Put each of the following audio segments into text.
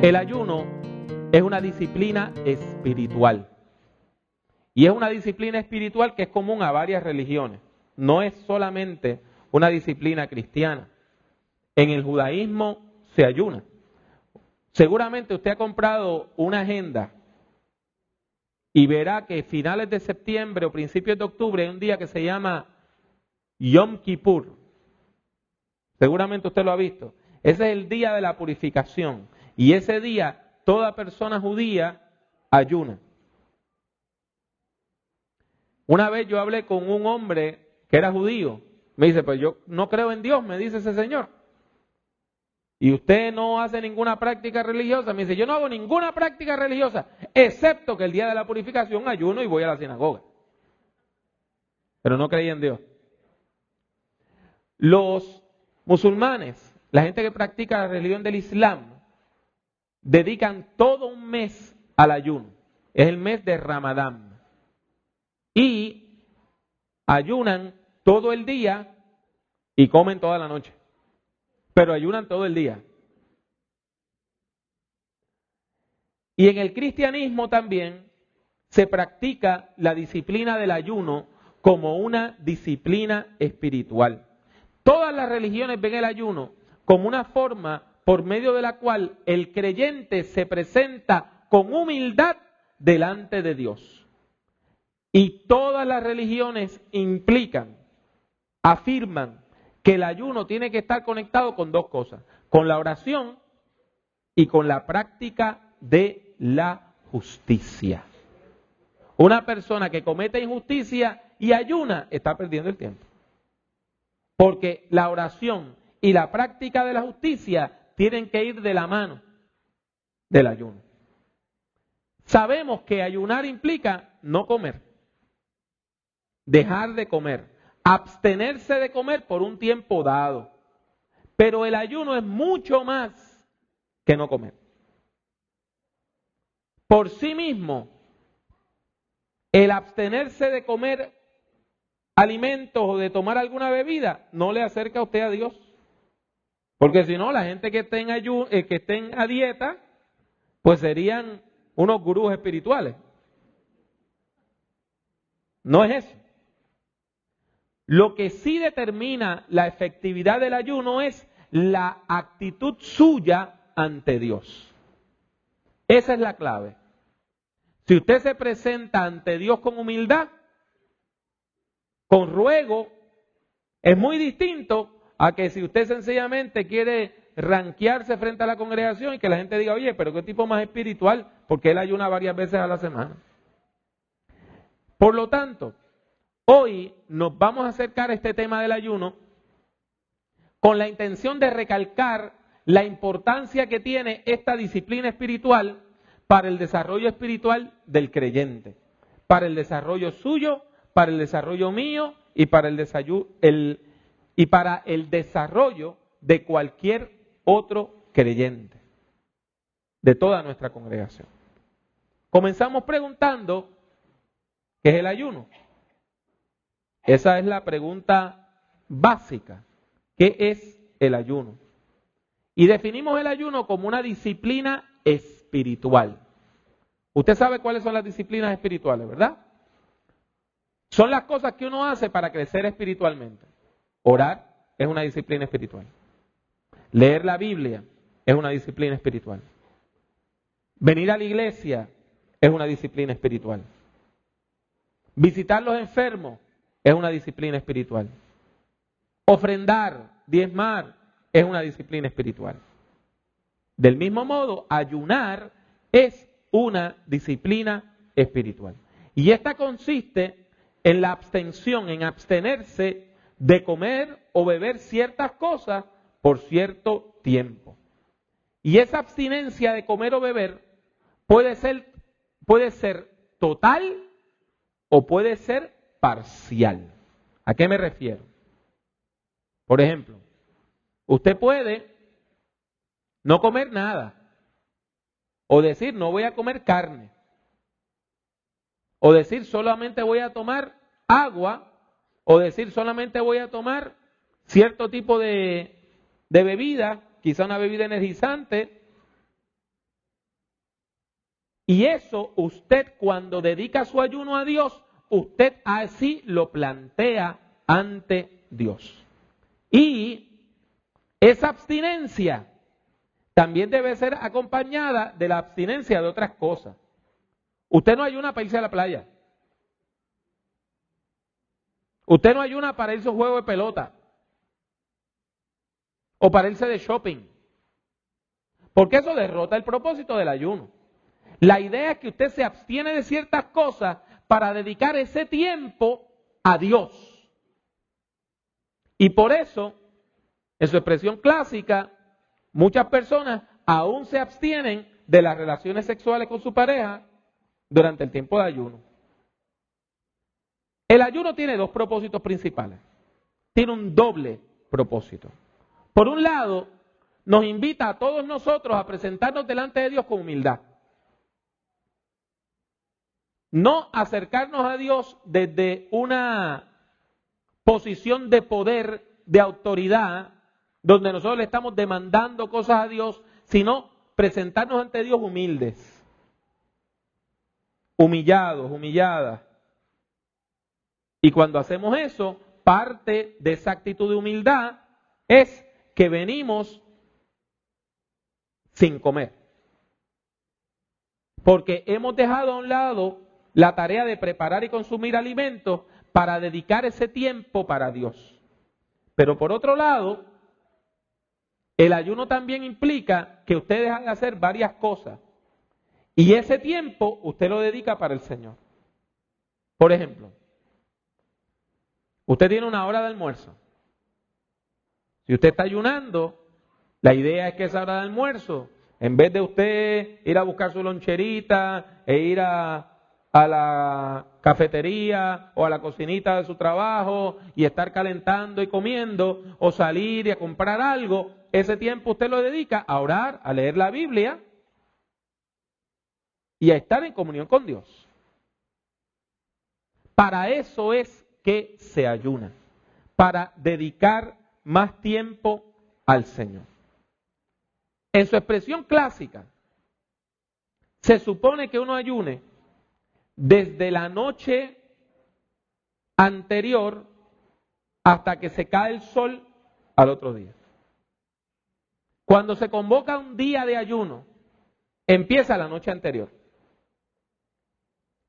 El ayuno es una disciplina espiritual. Y es una disciplina espiritual que es común a varias religiones. No es solamente una disciplina cristiana. En el judaísmo se ayuna. Seguramente usted ha comprado una agenda y verá que finales de septiembre o principios de octubre hay un día que se llama Yom Kippur. Seguramente usted lo ha visto. Ese es el día de la purificación. Y ese día toda persona judía ayuna. Una vez yo hablé con un hombre que era judío. Me dice, pues yo no creo en Dios, me dice ese señor. Y usted no hace ninguna práctica religiosa. Me dice, yo no hago ninguna práctica religiosa, excepto que el día de la purificación ayuno y voy a la sinagoga. Pero no creía en Dios. Los musulmanes, la gente que practica la religión del Islam, dedican todo un mes al ayuno. Es el mes de Ramadán. Y ayunan todo el día y comen toda la noche. Pero ayunan todo el día. Y en el cristianismo también se practica la disciplina del ayuno como una disciplina espiritual. Todas las religiones ven el ayuno como una forma por medio de la cual el creyente se presenta con humildad delante de Dios. Y todas las religiones implican, afirman que el ayuno tiene que estar conectado con dos cosas, con la oración y con la práctica de la justicia. Una persona que comete injusticia y ayuna está perdiendo el tiempo. Porque la oración y la práctica de la justicia tienen que ir de la mano del ayuno. Sabemos que ayunar implica no comer, dejar de comer, abstenerse de comer por un tiempo dado. Pero el ayuno es mucho más que no comer. Por sí mismo, el abstenerse de comer alimentos o de tomar alguna bebida no le acerca a usted a Dios. Porque si no, la gente que estén, eh, que estén a dieta, pues serían unos gurús espirituales. No es eso. Lo que sí determina la efectividad del ayuno es la actitud suya ante Dios. Esa es la clave. Si usted se presenta ante Dios con humildad, con ruego, es muy distinto a que si usted sencillamente quiere ranquearse frente a la congregación y que la gente diga, oye, pero qué tipo más espiritual, porque él ayuna varias veces a la semana. Por lo tanto, hoy nos vamos a acercar a este tema del ayuno con la intención de recalcar la importancia que tiene esta disciplina espiritual para el desarrollo espiritual del creyente, para el desarrollo suyo, para el desarrollo mío y para el, el y para el desarrollo de cualquier otro creyente, de toda nuestra congregación. Comenzamos preguntando, ¿qué es el ayuno? Esa es la pregunta básica. ¿Qué es el ayuno? Y definimos el ayuno como una disciplina espiritual. Usted sabe cuáles son las disciplinas espirituales, ¿verdad? Son las cosas que uno hace para crecer espiritualmente. Orar es una disciplina espiritual. Leer la Biblia es una disciplina espiritual. Venir a la iglesia es una disciplina espiritual. Visitar los enfermos es una disciplina espiritual. Ofrendar, diezmar es una disciplina espiritual. Del mismo modo, ayunar es una disciplina espiritual. Y esta consiste en la abstención, en abstenerse de comer o beber ciertas cosas por cierto tiempo. Y esa abstinencia de comer o beber puede ser, puede ser total o puede ser parcial. ¿A qué me refiero? Por ejemplo, usted puede no comer nada o decir no voy a comer carne o decir solamente voy a tomar agua o decir solamente voy a tomar cierto tipo de, bebida, quizá una bebida energizante, Y eso usted cuando dedica su ayuno a Dios, usted así lo plantea ante Dios. Y esa abstinencia también debe ser acompañada de la abstinencia de otras cosas. Usted no ayuna para irse a la playa. Usted no ayuna para irse a un juego de pelota. O para irse de shopping. Porque eso derrota el propósito del ayuno. La idea es que usted se abstiene de ciertas cosas para dedicar ese tiempo a Dios. Y por eso, en su expresión clásica, Muchas personas aún se abstienen de las relaciones sexuales con su pareja durante el tiempo de ayuno. El ayuno tiene dos propósitos principales. Tiene un doble propósito. Por un lado, nos invita a todos nosotros a presentarnos delante de Dios con humildad. No acercarnos a Dios desde una posición de poder, de autoridad, donde nosotros le estamos demandando cosas a Dios, sino presentarnos ante Dios humildes, humillados, humilladas. Y cuando hacemos eso, parte de esa actitud de humildad es que venimos sin comer. Porque hemos dejado a un lado la tarea de preparar y consumir alimentos para dedicar ese tiempo para Dios. Pero por otro lado, el ayuno también implica que usted deja de hacer varias cosas y ese tiempo usted lo dedica para el Señor. Por ejemplo, usted tiene una hora de almuerzo. Si usted está ayunando, la idea es que esa hora de almuerzo, en vez de usted ir a buscar su loncherita e ir a, a la cafetería o a la cocinita de su trabajo y estar calentando y comiendo o salir y a comprar algo, ese tiempo usted lo dedica a orar, a leer la Biblia y a estar en comunión con Dios. Para eso es que se ayuna, para dedicar más tiempo al Señor. En su expresión clásica, se supone que uno ayune desde la noche anterior hasta que se cae el sol al otro día. Cuando se convoca un día de ayuno, empieza la noche anterior.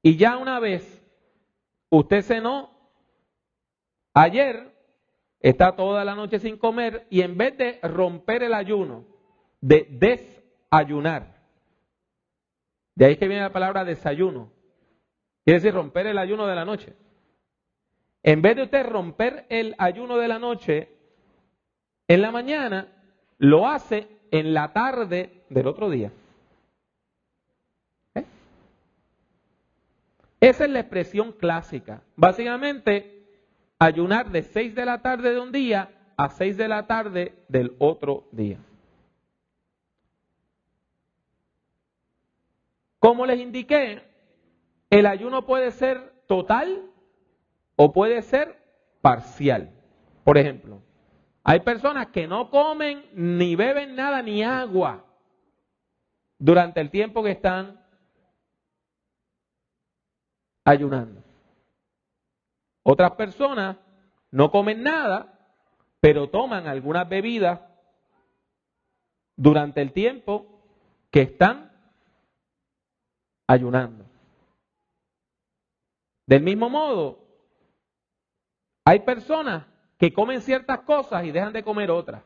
Y ya una vez usted cenó, ayer está toda la noche sin comer y en vez de romper el ayuno, de desayunar, de ahí que viene la palabra desayuno, quiere decir romper el ayuno de la noche. En vez de usted romper el ayuno de la noche, en la mañana lo hace en la tarde del otro día. ¿Eh? Esa es la expresión clásica. Básicamente, ayunar de 6 de la tarde de un día a 6 de la tarde del otro día. Como les indiqué, el ayuno puede ser total o puede ser parcial. Por ejemplo, hay personas que no comen ni beben nada ni agua durante el tiempo que están ayunando. Otras personas no comen nada, pero toman algunas bebidas durante el tiempo que están ayunando. Del mismo modo, hay personas que comen ciertas cosas y dejan de comer otras.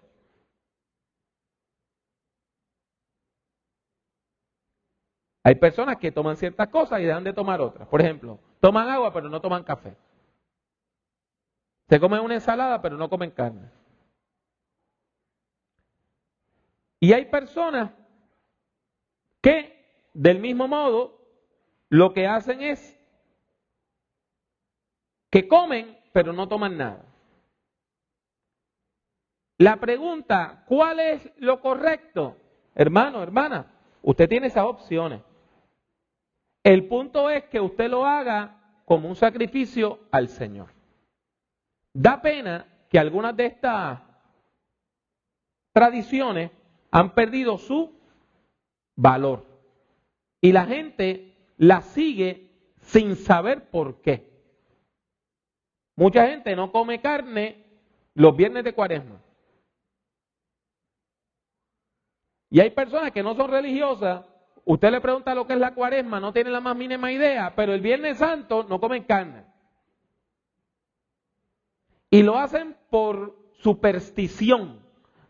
Hay personas que toman ciertas cosas y dejan de tomar otras. Por ejemplo, toman agua pero no toman café. Se comen una ensalada pero no comen carne. Y hay personas que, del mismo modo, lo que hacen es que comen pero no toman nada. La pregunta, ¿cuál es lo correcto? Hermano, hermana, usted tiene esas opciones. El punto es que usted lo haga como un sacrificio al Señor. Da pena que algunas de estas tradiciones han perdido su valor. Y la gente la sigue sin saber por qué. Mucha gente no come carne los viernes de cuaresma. Y hay personas que no son religiosas, usted le pregunta lo que es la cuaresma, no tiene la más mínima idea, pero el Viernes Santo no comen carne. Y lo hacen por superstición,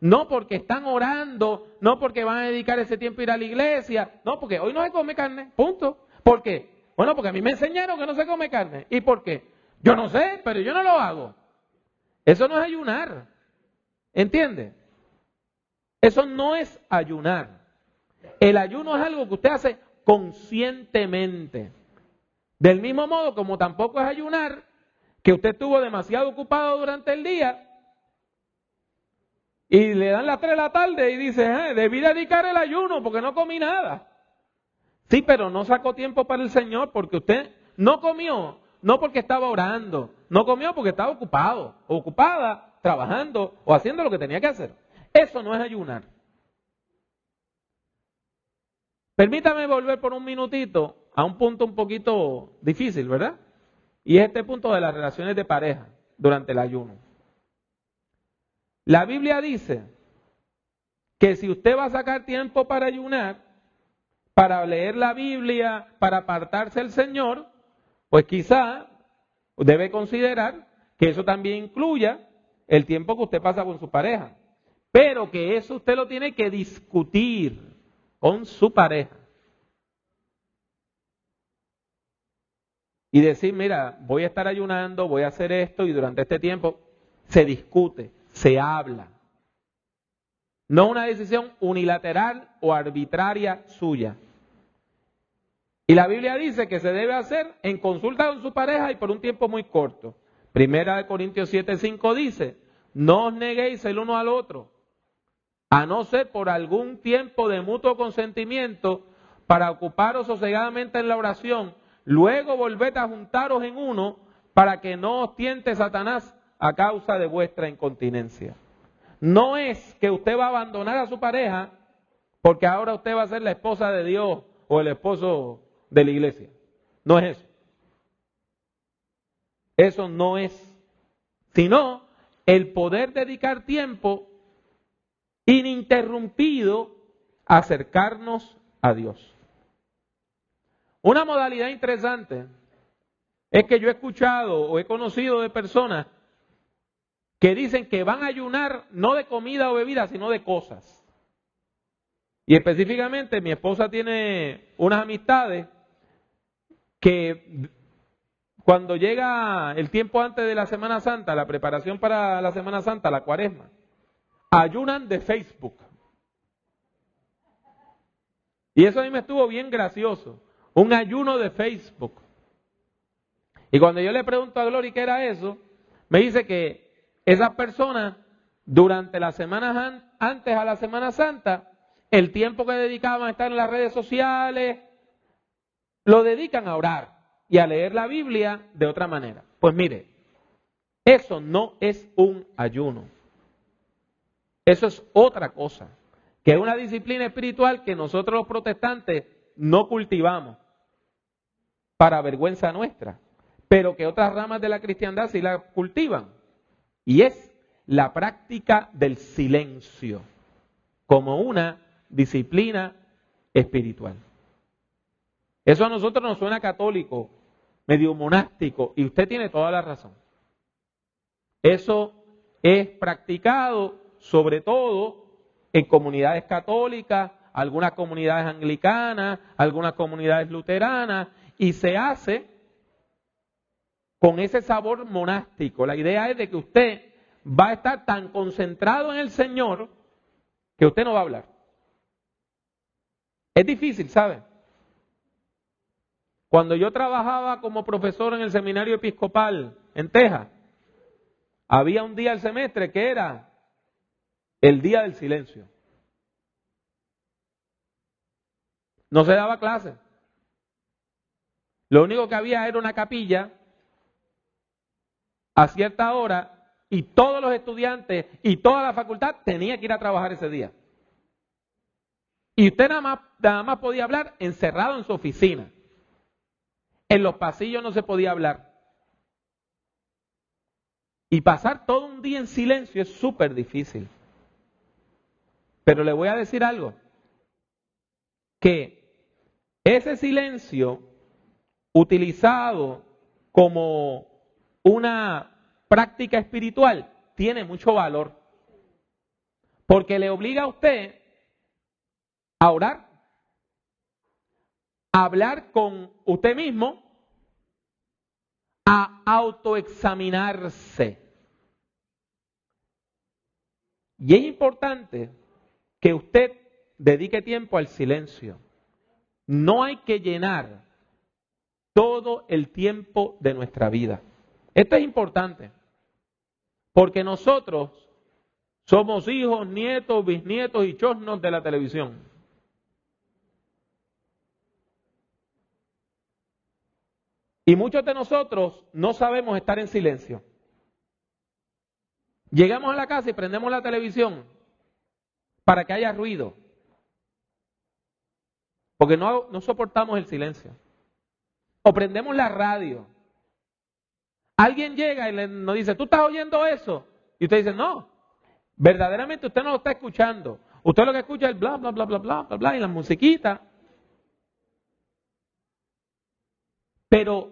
no porque están orando, no porque van a dedicar ese tiempo a ir a la iglesia, no, porque hoy no se come carne, punto. ¿Por qué? Bueno, porque a mí me enseñaron que no se come carne. ¿Y por qué? Yo no sé, pero yo no lo hago. Eso no es ayunar. ¿Entiende? Eso no es ayunar. El ayuno es algo que usted hace conscientemente. Del mismo modo como tampoco es ayunar que usted estuvo demasiado ocupado durante el día y le dan las 3 de la tarde y dice, eh, debí dedicar el ayuno porque no comí nada. Sí, pero no sacó tiempo para el Señor porque usted no comió, no porque estaba orando, no comió porque estaba ocupado, ocupada, trabajando o haciendo lo que tenía que hacer. Eso no es ayunar. Permítame volver por un minutito a un punto un poquito difícil, ¿verdad? Y es este punto de las relaciones de pareja durante el ayuno. La Biblia dice que si usted va a sacar tiempo para ayunar, para leer la Biblia, para apartarse del Señor, pues quizá debe considerar que eso también incluya el tiempo que usted pasa con su pareja. Pero que eso usted lo tiene que discutir con su pareja. Y decir, mira, voy a estar ayunando, voy a hacer esto y durante este tiempo se discute, se habla. No una decisión unilateral o arbitraria suya. Y la Biblia dice que se debe hacer en consulta con su pareja y por un tiempo muy corto. Primera de Corintios 7:5 dice, no os neguéis el uno al otro, a no ser por algún tiempo de mutuo consentimiento para ocuparos sosegadamente en la oración, luego volved a juntaros en uno para que no os tiente Satanás a causa de vuestra incontinencia. No es que usted va a abandonar a su pareja porque ahora usted va a ser la esposa de Dios o el esposo de la iglesia. No es eso. Eso no es. Sino el poder dedicar tiempo ininterrumpido acercarnos a Dios. Una modalidad interesante es que yo he escuchado o he conocido de personas que dicen que van a ayunar no de comida o bebida, sino de cosas. Y específicamente mi esposa tiene unas amistades que cuando llega el tiempo antes de la Semana Santa, la preparación para la Semana Santa, la cuaresma, ayunan de Facebook. Y eso a mí me estuvo bien gracioso. Un ayuno de Facebook. Y cuando yo le pregunto a Gloria qué era eso, me dice que esas personas, durante las semanas antes a la Semana Santa, el tiempo que dedicaban a estar en las redes sociales, lo dedican a orar y a leer la Biblia de otra manera. Pues mire, eso no es un ayuno. Eso es otra cosa, que es una disciplina espiritual que nosotros los protestantes no cultivamos para vergüenza nuestra, pero que otras ramas de la cristiandad sí la cultivan. Y es la práctica del silencio como una disciplina espiritual. Eso a nosotros nos suena católico, medio monástico, y usted tiene toda la razón. Eso es practicado sobre todo en comunidades católicas, algunas comunidades anglicanas, algunas comunidades luteranas, y se hace con ese sabor monástico. La idea es de que usted va a estar tan concentrado en el Señor que usted no va a hablar. Es difícil, ¿sabe? Cuando yo trabajaba como profesor en el seminario episcopal en Texas, había un día al semestre que era el día del silencio. No se daba clase. Lo único que había era una capilla a cierta hora y todos los estudiantes y toda la facultad tenían que ir a trabajar ese día. Y usted nada más, nada más podía hablar encerrado en su oficina. En los pasillos no se podía hablar. Y pasar todo un día en silencio es súper difícil. Pero le voy a decir algo. Que ese silencio utilizado como una práctica espiritual tiene mucho valor. Porque le obliga a usted a orar, a hablar con usted mismo, a autoexaminarse. Y es importante que usted dedique tiempo al silencio. No hay que llenar todo el tiempo de nuestra vida. Esto es importante, porque nosotros somos hijos, nietos, bisnietos y chosnos de la televisión. Y muchos de nosotros no sabemos estar en silencio. Llegamos a la casa y prendemos la televisión para que haya ruido. Porque no, no soportamos el silencio. O prendemos la radio. Alguien llega y nos dice, ¿tú estás oyendo eso? Y usted dice, no, verdaderamente usted no lo está escuchando. Usted lo que escucha es bla, bla, bla, bla, bla, bla, bla, y la musiquita. Pero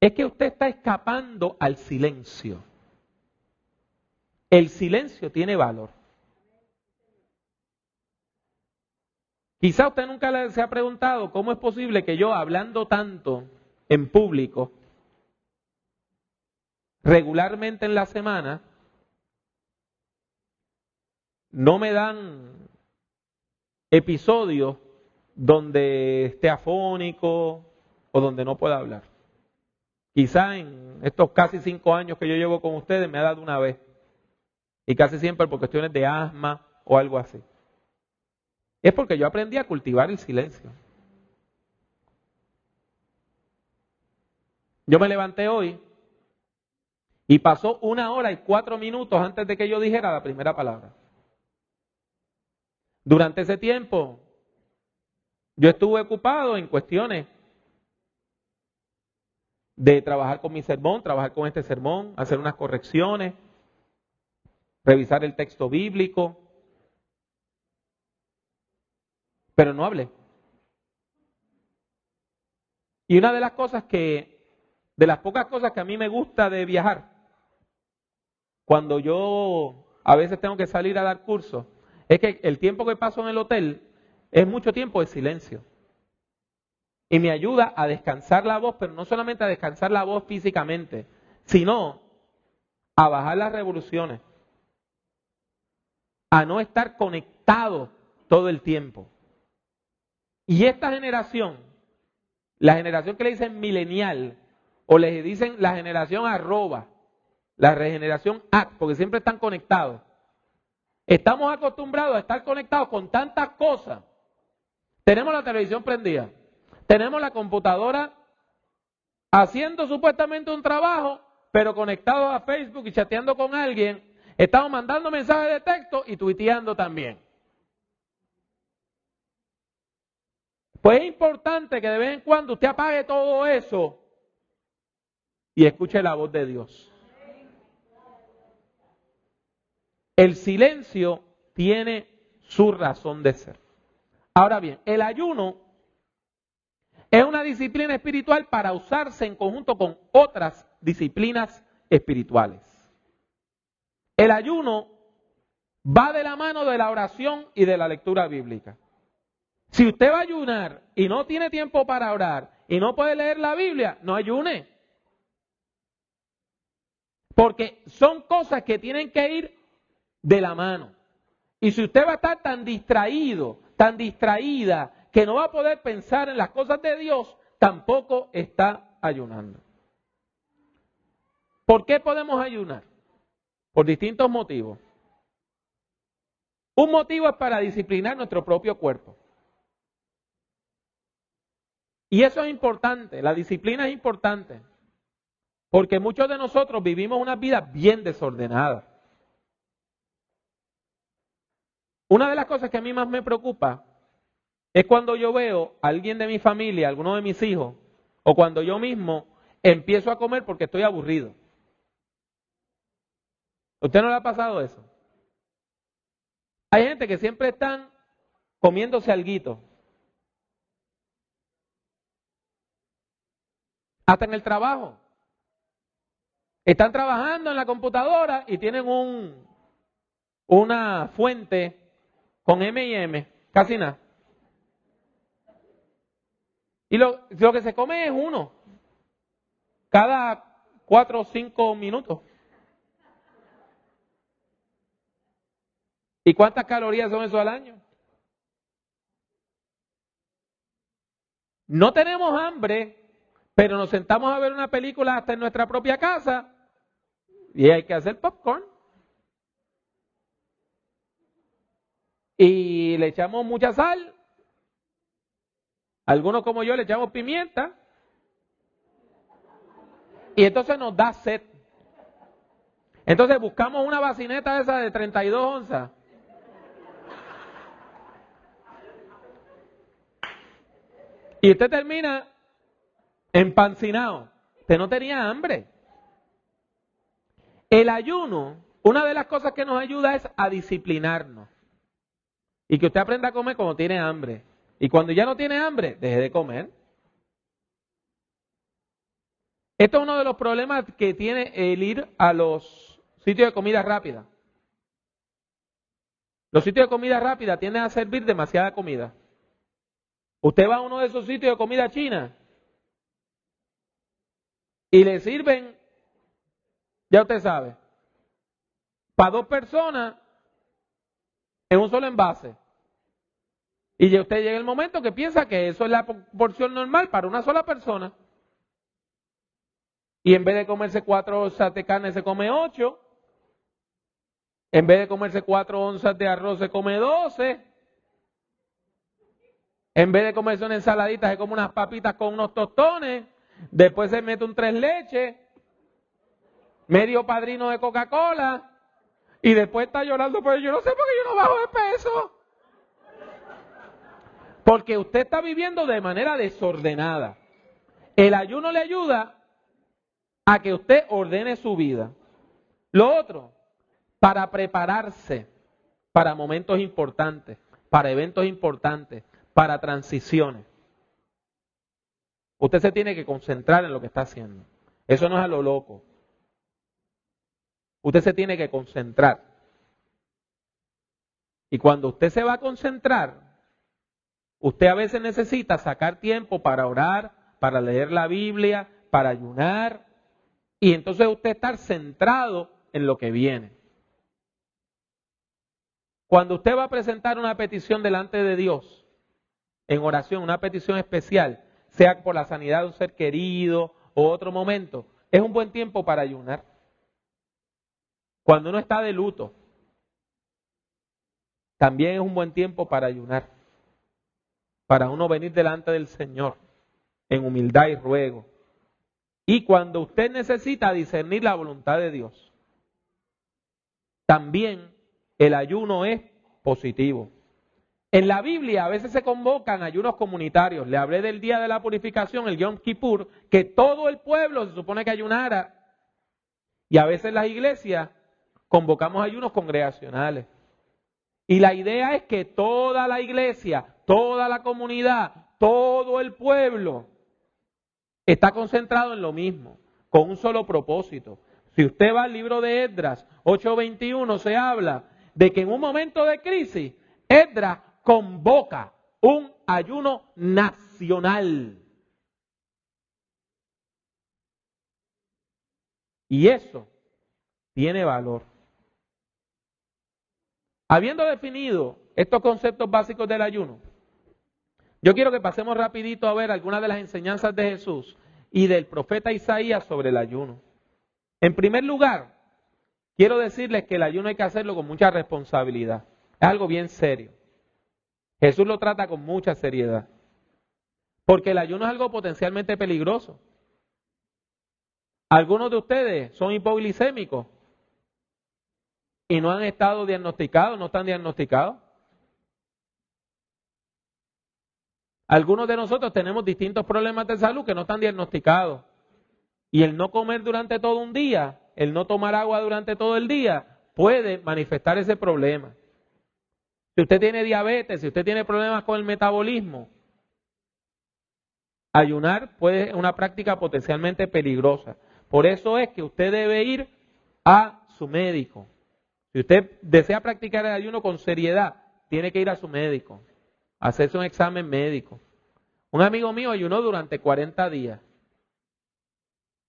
es que usted está escapando al silencio. El silencio tiene valor. Quizá usted nunca se ha preguntado cómo es posible que yo, hablando tanto en público, regularmente en la semana, no me dan episodios donde esté afónico o donde no pueda hablar. Quizá en estos casi cinco años que yo llevo con ustedes me ha dado una vez. Y casi siempre por cuestiones de asma o algo así. Es porque yo aprendí a cultivar el silencio. Yo me levanté hoy y pasó una hora y cuatro minutos antes de que yo dijera la primera palabra. Durante ese tiempo, yo estuve ocupado en cuestiones de trabajar con mi sermón, trabajar con este sermón, hacer unas correcciones, revisar el texto bíblico, pero no hablé. Y una de las cosas que, de las pocas cosas que a mí me gusta de viajar, cuando yo a veces tengo que salir a dar cursos, es que el tiempo que paso en el hotel es mucho tiempo de silencio. Y me ayuda a descansar la voz, pero no solamente a descansar la voz físicamente, sino a bajar las revoluciones, a no estar conectado todo el tiempo. Y esta generación, la generación que le dicen milenial, o le dicen la generación arroba, la regeneración at, porque siempre están conectados. Estamos acostumbrados a estar conectados con tantas cosas. Tenemos la televisión prendida, tenemos la computadora haciendo supuestamente un trabajo, pero conectado a Facebook y chateando con alguien. Estamos mandando mensajes de texto y tuiteando también. Pues es importante que de vez en cuando usted apague todo eso y escuche la voz de Dios. El silencio tiene su razón de ser. Ahora bien, el ayuno es una disciplina espiritual para usarse en conjunto con otras disciplinas espirituales. El ayuno va de la mano de la oración y de la lectura bíblica. Si usted va a ayunar y no tiene tiempo para orar y no puede leer la Biblia, no ayune. Porque son cosas que tienen que ir de la mano. Y si usted va a estar tan distraído, tan distraída, que no va a poder pensar en las cosas de Dios, tampoco está ayunando. ¿Por qué podemos ayunar? Por distintos motivos. Un motivo es para disciplinar nuestro propio cuerpo. Y eso es importante, la disciplina es importante, porque muchos de nosotros vivimos una vida bien desordenada. Una de las cosas que a mí más me preocupa es cuando yo veo a alguien de mi familia, alguno de mis hijos, o cuando yo mismo empiezo a comer porque estoy aburrido. ¿Usted no le ha pasado eso? Hay gente que siempre están comiéndose alguito. Hasta en el trabajo. Están trabajando en la computadora y tienen un, una fuente con M y M, casi nada. Y lo, lo que se come es uno, cada cuatro o cinco minutos. ¿Y cuántas calorías son eso al año? No tenemos hambre, pero nos sentamos a ver una película hasta en nuestra propia casa y hay que hacer popcorn. Y le echamos mucha sal. Algunos como yo le echamos pimienta. Y entonces nos da sed. Entonces buscamos una bacineta esa de 32 onzas Y usted termina empancinado. Usted no tenía hambre. El ayuno, una de las cosas que nos ayuda es a disciplinarnos. Y que usted aprenda a comer cuando tiene hambre. Y cuando ya no tiene hambre, deje de comer. Esto es uno de los problemas que tiene el ir a los sitios de comida rápida. Los sitios de comida rápida tienden a servir demasiada comida. Usted va a uno de esos sitios de comida china y le sirven, ya usted sabe, para dos personas en un solo envase. Y ya usted llega el momento que piensa que eso es la porción normal para una sola persona. Y en vez de comerse cuatro onzas de carne, se come ocho. En vez de comerse cuatro onzas de arroz, se come doce. En vez de comerse una ensaladita, se come unas papitas con unos tostones. Después se mete un tres leches, medio padrino de Coca-Cola. Y después está llorando, pero yo no sé por qué yo no bajo de peso. Porque usted está viviendo de manera desordenada. El ayuno le ayuda a que usted ordene su vida. Lo otro, para prepararse para momentos importantes, para eventos importantes, para transiciones. Usted se tiene que concentrar en lo que está haciendo. Eso no es a lo loco. Usted se tiene que concentrar. Y cuando usted se va a concentrar, usted a veces necesita sacar tiempo para orar, para leer la Biblia, para ayunar, y entonces usted estar centrado en lo que viene. Cuando usted va a presentar una petición delante de Dios, en oración, una petición especial, sea por la sanidad de un ser querido o otro momento, es un buen tiempo para ayunar. Cuando uno está de luto, también es un buen tiempo para ayunar. Para uno venir delante del Señor en humildad y ruego. Y cuando usted necesita discernir la voluntad de Dios, también el ayuno es positivo. En la Biblia a veces se convocan ayunos comunitarios. Le hablé del día de la purificación, el Yom Kippur, que todo el pueblo se supone que ayunara. Y a veces las iglesias convocamos ayunos congregacionales. Y la idea es que toda la iglesia, toda la comunidad, todo el pueblo está concentrado en lo mismo, con un solo propósito. Si usted va al libro de Esdras 8:21 se habla de que en un momento de crisis Esdras convoca un ayuno nacional. Y eso tiene valor. Habiendo definido estos conceptos básicos del ayuno, yo quiero que pasemos rapidito a ver algunas de las enseñanzas de Jesús y del profeta Isaías sobre el ayuno. En primer lugar, quiero decirles que el ayuno hay que hacerlo con mucha responsabilidad. Es algo bien serio. Jesús lo trata con mucha seriedad. Porque el ayuno es algo potencialmente peligroso. Algunos de ustedes son hipoglicémicos y no han estado diagnosticados, no están diagnosticados. Algunos de nosotros tenemos distintos problemas de salud que no están diagnosticados. Y el no comer durante todo un día, el no tomar agua durante todo el día, puede manifestar ese problema. Si usted tiene diabetes, si usted tiene problemas con el metabolismo, ayunar puede ser una práctica potencialmente peligrosa. Por eso es que usted debe ir a su médico. Si usted desea practicar el ayuno con seriedad, tiene que ir a su médico, hacerse un examen médico. Un amigo mío ayunó durante 40 días,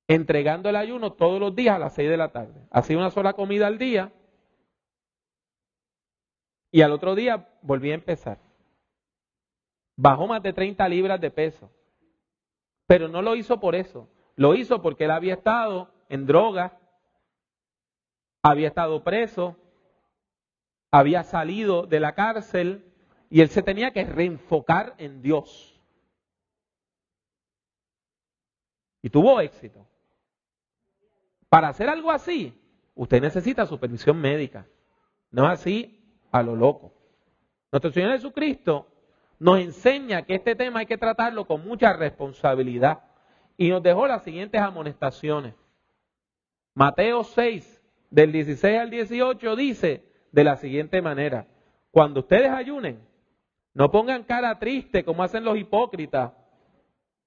entregando el ayuno todos los días a las 6 de la tarde. Hacía una sola comida al día y al otro día volví a empezar. Bajó más de 30 libras de peso. Pero no lo hizo por eso. Lo hizo porque él había estado en drogas, había estado preso, había salido de la cárcel y él se tenía que reenfocar en Dios. Y tuvo éxito. Para hacer algo así, usted necesita supervisión médica. No así a lo loco. Nuestro Señor Jesucristo nos enseña que este tema hay que tratarlo con mucha responsabilidad y nos dejó las siguientes amonestaciones. Mateo 6, del 16 al 18, dice de la siguiente manera, cuando ustedes ayunen, no pongan cara triste como hacen los hipócritas,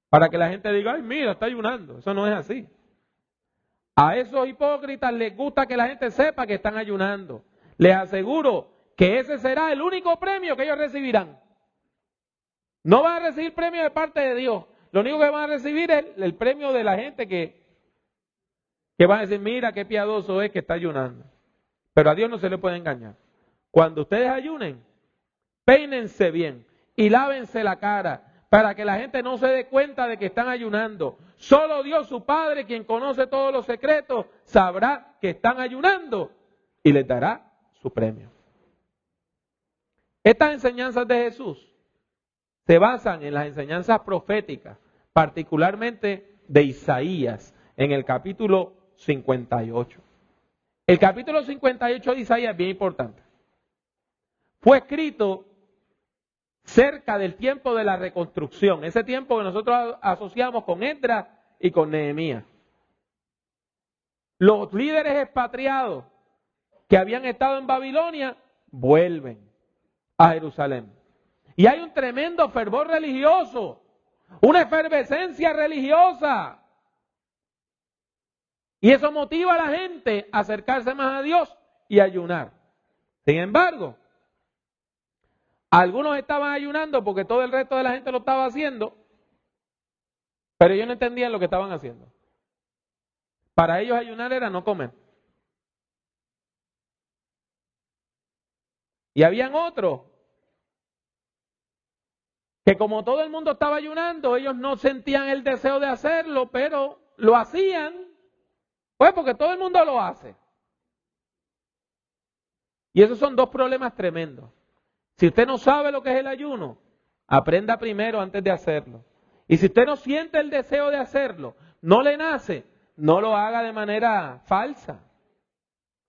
para que la gente diga, ay, mira, está ayunando. Eso no es así. A esos hipócritas les gusta que la gente sepa que están ayunando. Les aseguro que ese será el único premio que ellos recibirán. No van a recibir premio de parte de Dios. Lo único que van a recibir es el, premio de la gente que, que van a decir, mira qué piadoso es que está ayunando. Pero a Dios no se le puede engañar. Cuando ustedes ayunen, peínense bien y lávense la cara para que la gente no se dé cuenta de que están ayunando. Solo Dios, su Padre, quien conoce todos los secretos, sabrá que están ayunando y les dará su premio. Estas enseñanzas de Jesús se basan en las enseñanzas proféticas, particularmente de Isaías, en el capítulo 58. El capítulo 58 de Isaías es bien importante. Fue escrito cerca del tiempo de la reconstrucción, ese tiempo que nosotros asociamos con Edra y con Nehemías. Los líderes expatriados que habían estado en Babilonia vuelven a Jerusalén. Y hay un tremendo fervor religioso, una efervescencia religiosa. Y eso motiva a la gente a acercarse más a Dios y ayunar. Sin embargo, algunos estaban ayunando porque todo el resto de la gente lo estaba haciendo, pero ellos no entendían lo que estaban haciendo. Para ellos ayunar era no comer. Y habían otros que como todo el mundo estaba ayunando, ellos no sentían el deseo de hacerlo, pero lo hacían, pues porque todo el mundo lo hace. Y esos son dos problemas tremendos. Si usted no sabe lo que es el ayuno, aprenda primero antes de hacerlo. Y si usted no siente el deseo de hacerlo, no le nace, no lo haga de manera falsa.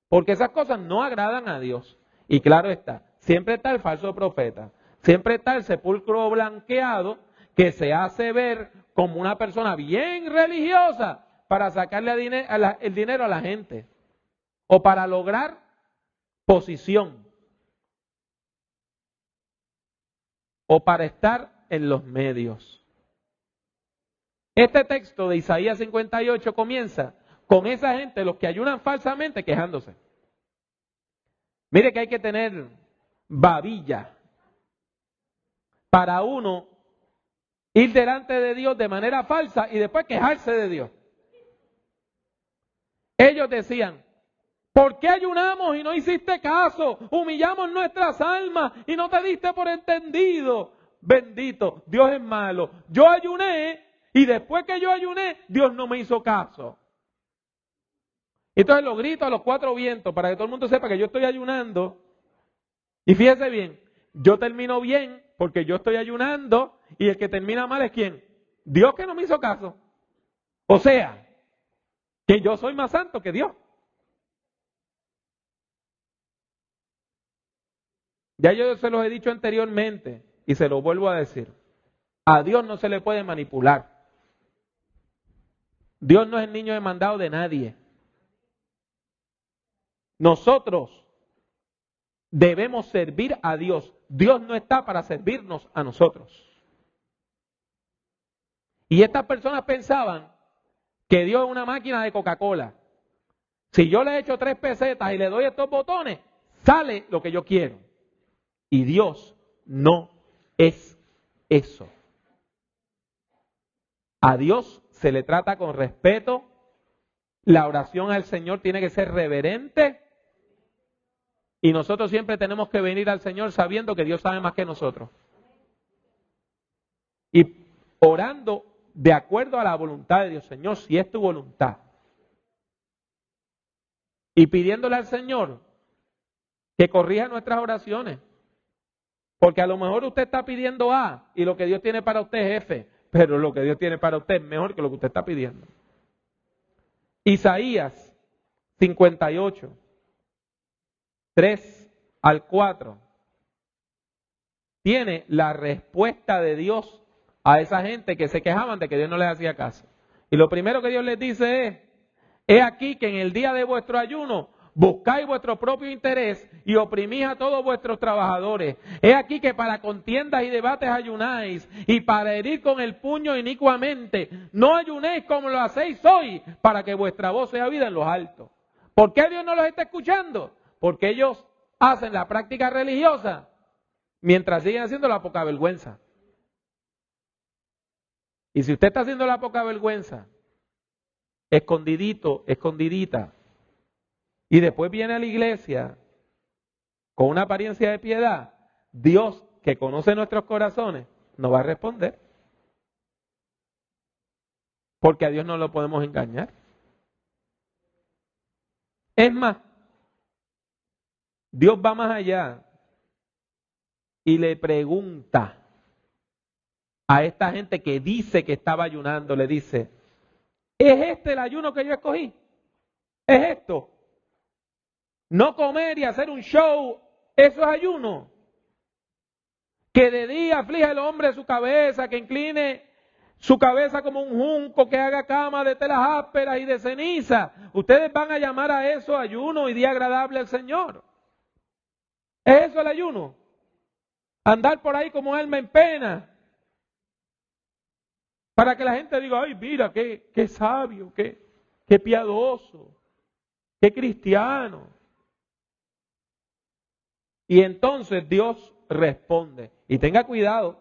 Porque esas cosas no agradan a Dios. Y claro está, siempre está el falso profeta. Siempre está el sepulcro blanqueado que se hace ver como una persona bien religiosa para sacarle el dinero a la gente o para lograr posición o para estar en los medios. Este texto de Isaías 58 comienza con esa gente, los que ayunan falsamente, quejándose. Mire que hay que tener babilla para uno ir delante de Dios de manera falsa y después quejarse de Dios. Ellos decían, ¿por qué ayunamos y no hiciste caso? Humillamos nuestras almas y no te diste por entendido. Bendito, Dios es malo. Yo ayuné y después que yo ayuné, Dios no me hizo caso. Entonces lo grito a los cuatro vientos para que todo el mundo sepa que yo estoy ayunando y fíjese bien, yo termino bien porque yo estoy ayunando y el que termina mal es quién? Dios que no me hizo caso. O sea, que yo soy más santo que Dios. Ya yo se los he dicho anteriormente y se lo vuelvo a decir. A Dios no se le puede manipular. Dios no es el niño demandado de nadie. Nosotros debemos servir a Dios. Dios no está para servirnos a nosotros. Y estas personas pensaban que Dios es una máquina de Coca-Cola. Si yo le echo tres pesetas y le doy estos botones, sale lo que yo quiero. Y Dios no es eso. A Dios se le trata con respeto. La oración al Señor tiene que ser reverente. Y nosotros siempre tenemos que venir al Señor sabiendo que Dios sabe más que nosotros. Y orando de acuerdo a la voluntad de Dios, Señor, si es tu voluntad. Y pidiéndole al Señor que corrija nuestras oraciones. Porque a lo mejor usted está pidiendo A y lo que Dios tiene para usted es F, pero lo que Dios tiene para usted es mejor que lo que usted está pidiendo. Isaías 58, 3 al 4, tiene la respuesta de Dios a esa gente que se quejaban de que Dios no les hacía caso. Y lo primero que Dios les dice es, he aquí que en el día de vuestro ayuno buscáis vuestro propio interés y oprimís a todos vuestros trabajadores. He aquí que para contiendas y debates ayunáis y para herir con el puño inicuamente. No ayunéis como lo hacéis hoy para que vuestra voz sea vida en los altos. ¿Por qué Dios no los está escuchando? Porque ellos hacen la práctica religiosa mientras siguen haciendo la poca vergüenza. Y si usted está haciendo la poca vergüenza, escondidito, escondidita, y después viene a la iglesia con una apariencia de piedad, Dios que conoce nuestros corazones no va a responder. Porque a Dios no lo podemos engañar. Es más, Dios va más allá y le pregunta a esta gente que dice que estaba ayunando, le dice, ¿es este el ayuno que yo escogí? ¿Es esto? No comer y hacer un show, eso es ayuno. Que de día aflige el hombre su cabeza, que incline su cabeza como un junco, que haga cama de telas ásperas y de ceniza. Ustedes van a llamar a eso ayuno y día agradable al Señor. ¿Es eso el ayuno? Andar por ahí como alma en pena. Para que la gente diga, ay, mira, qué, sabio, qué, qué piadoso, qué cristiano. Y entonces Dios responde. Y tenga cuidado,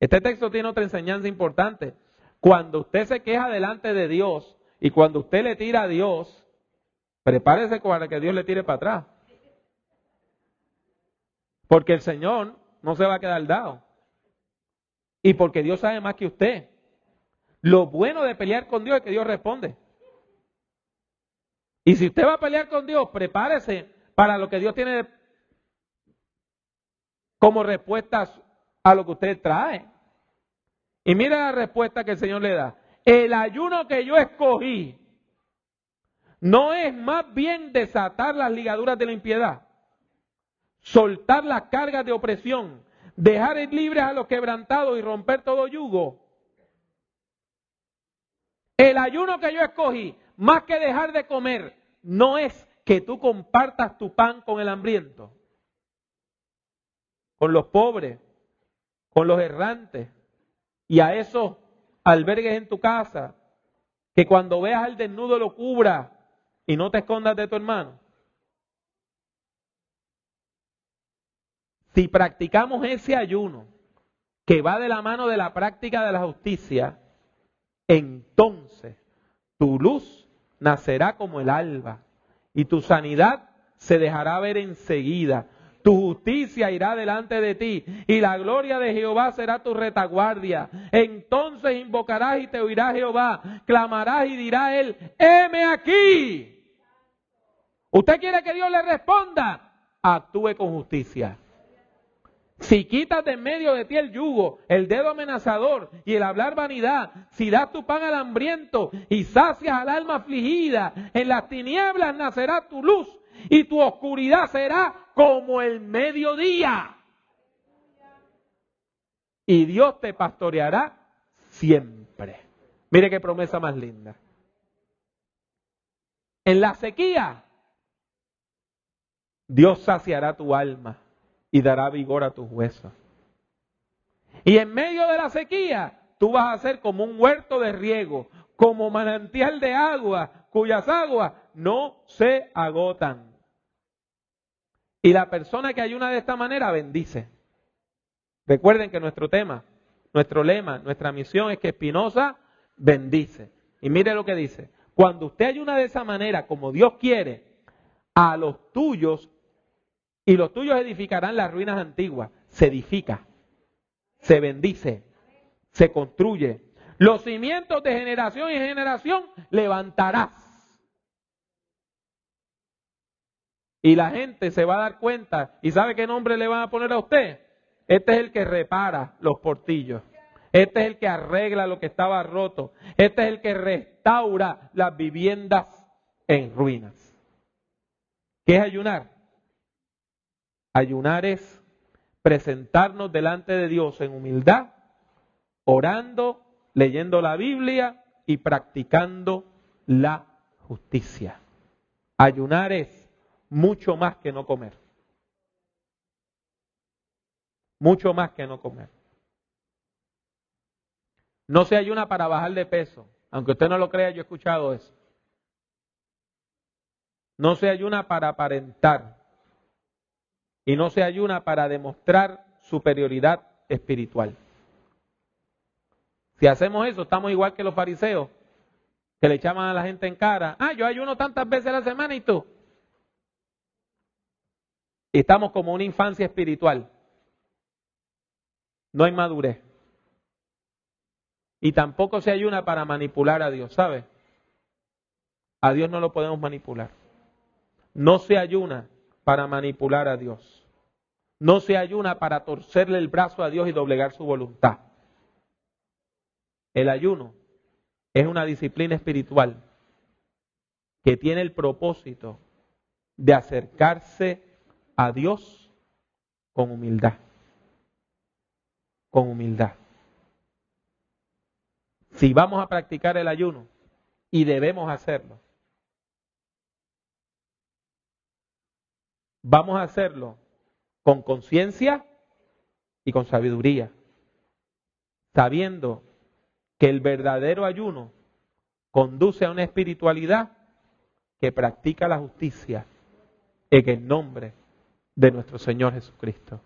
este texto tiene otra enseñanza importante. Cuando usted se queja delante de Dios y cuando usted le tira a Dios, prepárese para que Dios le tire para atrás. Porque el Señor no se va a quedar dado. Y porque Dios sabe más que usted. Lo bueno de pelear con Dios es que Dios responde. Y si usted va a pelear con Dios, prepárese para lo que Dios tiene como respuesta a lo que usted trae. Y mira la respuesta que el Señor le da. El ayuno que yo escogí no es más bien desatar las ligaduras de la impiedad, soltar las cargas de opresión, dejar libres a los quebrantados y romper todo yugo. El ayuno que yo escogí, más que dejar de comer, no es que tú compartas tu pan con el hambriento, con los pobres, con los errantes, y a esos albergues en tu casa, que cuando veas al desnudo lo cubra y no te escondas de tu hermano. Si practicamos ese ayuno que va de la mano de la práctica de la justicia, entonces tu luz nacerá como el alba y tu sanidad se dejará ver enseguida. Tu justicia irá delante de ti y la gloria de Jehová será tu retaguardia. Entonces invocarás y te oirá Jehová, clamarás y dirá él, heme aquí. ¿Usted quiere que Dios le responda? Actúe con justicia. Si quitas de en medio de ti el yugo, el dedo amenazador y el hablar vanidad, si das tu pan al hambriento y sacias al alma afligida, en las tinieblas nacerá tu luz y tu oscuridad será como el mediodía. y Dios te pastoreará siempre. Mire qué promesa más linda. En la sequía, Dios saciará tu alma y dará vigor a tus huesos. Y en medio de la sequía, tú vas a ser como un huerto de riego, como manantial de agua, cuyas aguas no se agotan. Y la persona que ayuna de esta manera bendice. Recuerden que nuestro tema, nuestro lema, nuestra misión es que Espinosa bendice. Y mire lo que dice. Cuando usted ayuna de esa manera, como Dios quiere, a los tuyos, y los tuyos edificarán las ruinas antiguas, se edifica, se bendice, se construye. Los cimientos de generación en generación levantarás. Y la gente se va a dar cuenta. ¿Y sabe qué nombre le van a poner a usted? Este es el que repara los portillos. Este es el que arregla lo que estaba roto. Este es el que restaura las viviendas en ruinas. ¿Qué es ayunar? Ayunar es presentarnos delante de Dios en humildad, orando, leyendo la Biblia y practicando la justicia. Ayunar es mucho más que no comer. Mucho más que no comer. No se ayuna para bajar de peso. Aunque usted no lo crea, yo he escuchado eso. No se ayuna para aparentar. Y no se ayuna para demostrar superioridad espiritual. Si hacemos eso, estamos igual que los fariseos, que le echaban a la gente en cara, ah, yo ayuno tantas veces a la semana y tú. Y estamos como una infancia espiritual. No hay madurez. Y tampoco se ayuna para manipular a Dios, ¿sabe? A Dios no lo podemos manipular. No se ayuna para manipular a Dios. No se ayuna para torcerle el brazo a Dios y doblegar su voluntad. El ayuno es una disciplina espiritual que tiene el propósito de acercarse a Dios con humildad. Con humildad si vamos a practicar el ayuno, y debemos hacerlo, vamos a hacerlo con conciencia y con sabiduría, sabiendo que el verdadero ayuno conduce a una espiritualidad que practica la justicia en el nombre de nuestro Señor Jesucristo.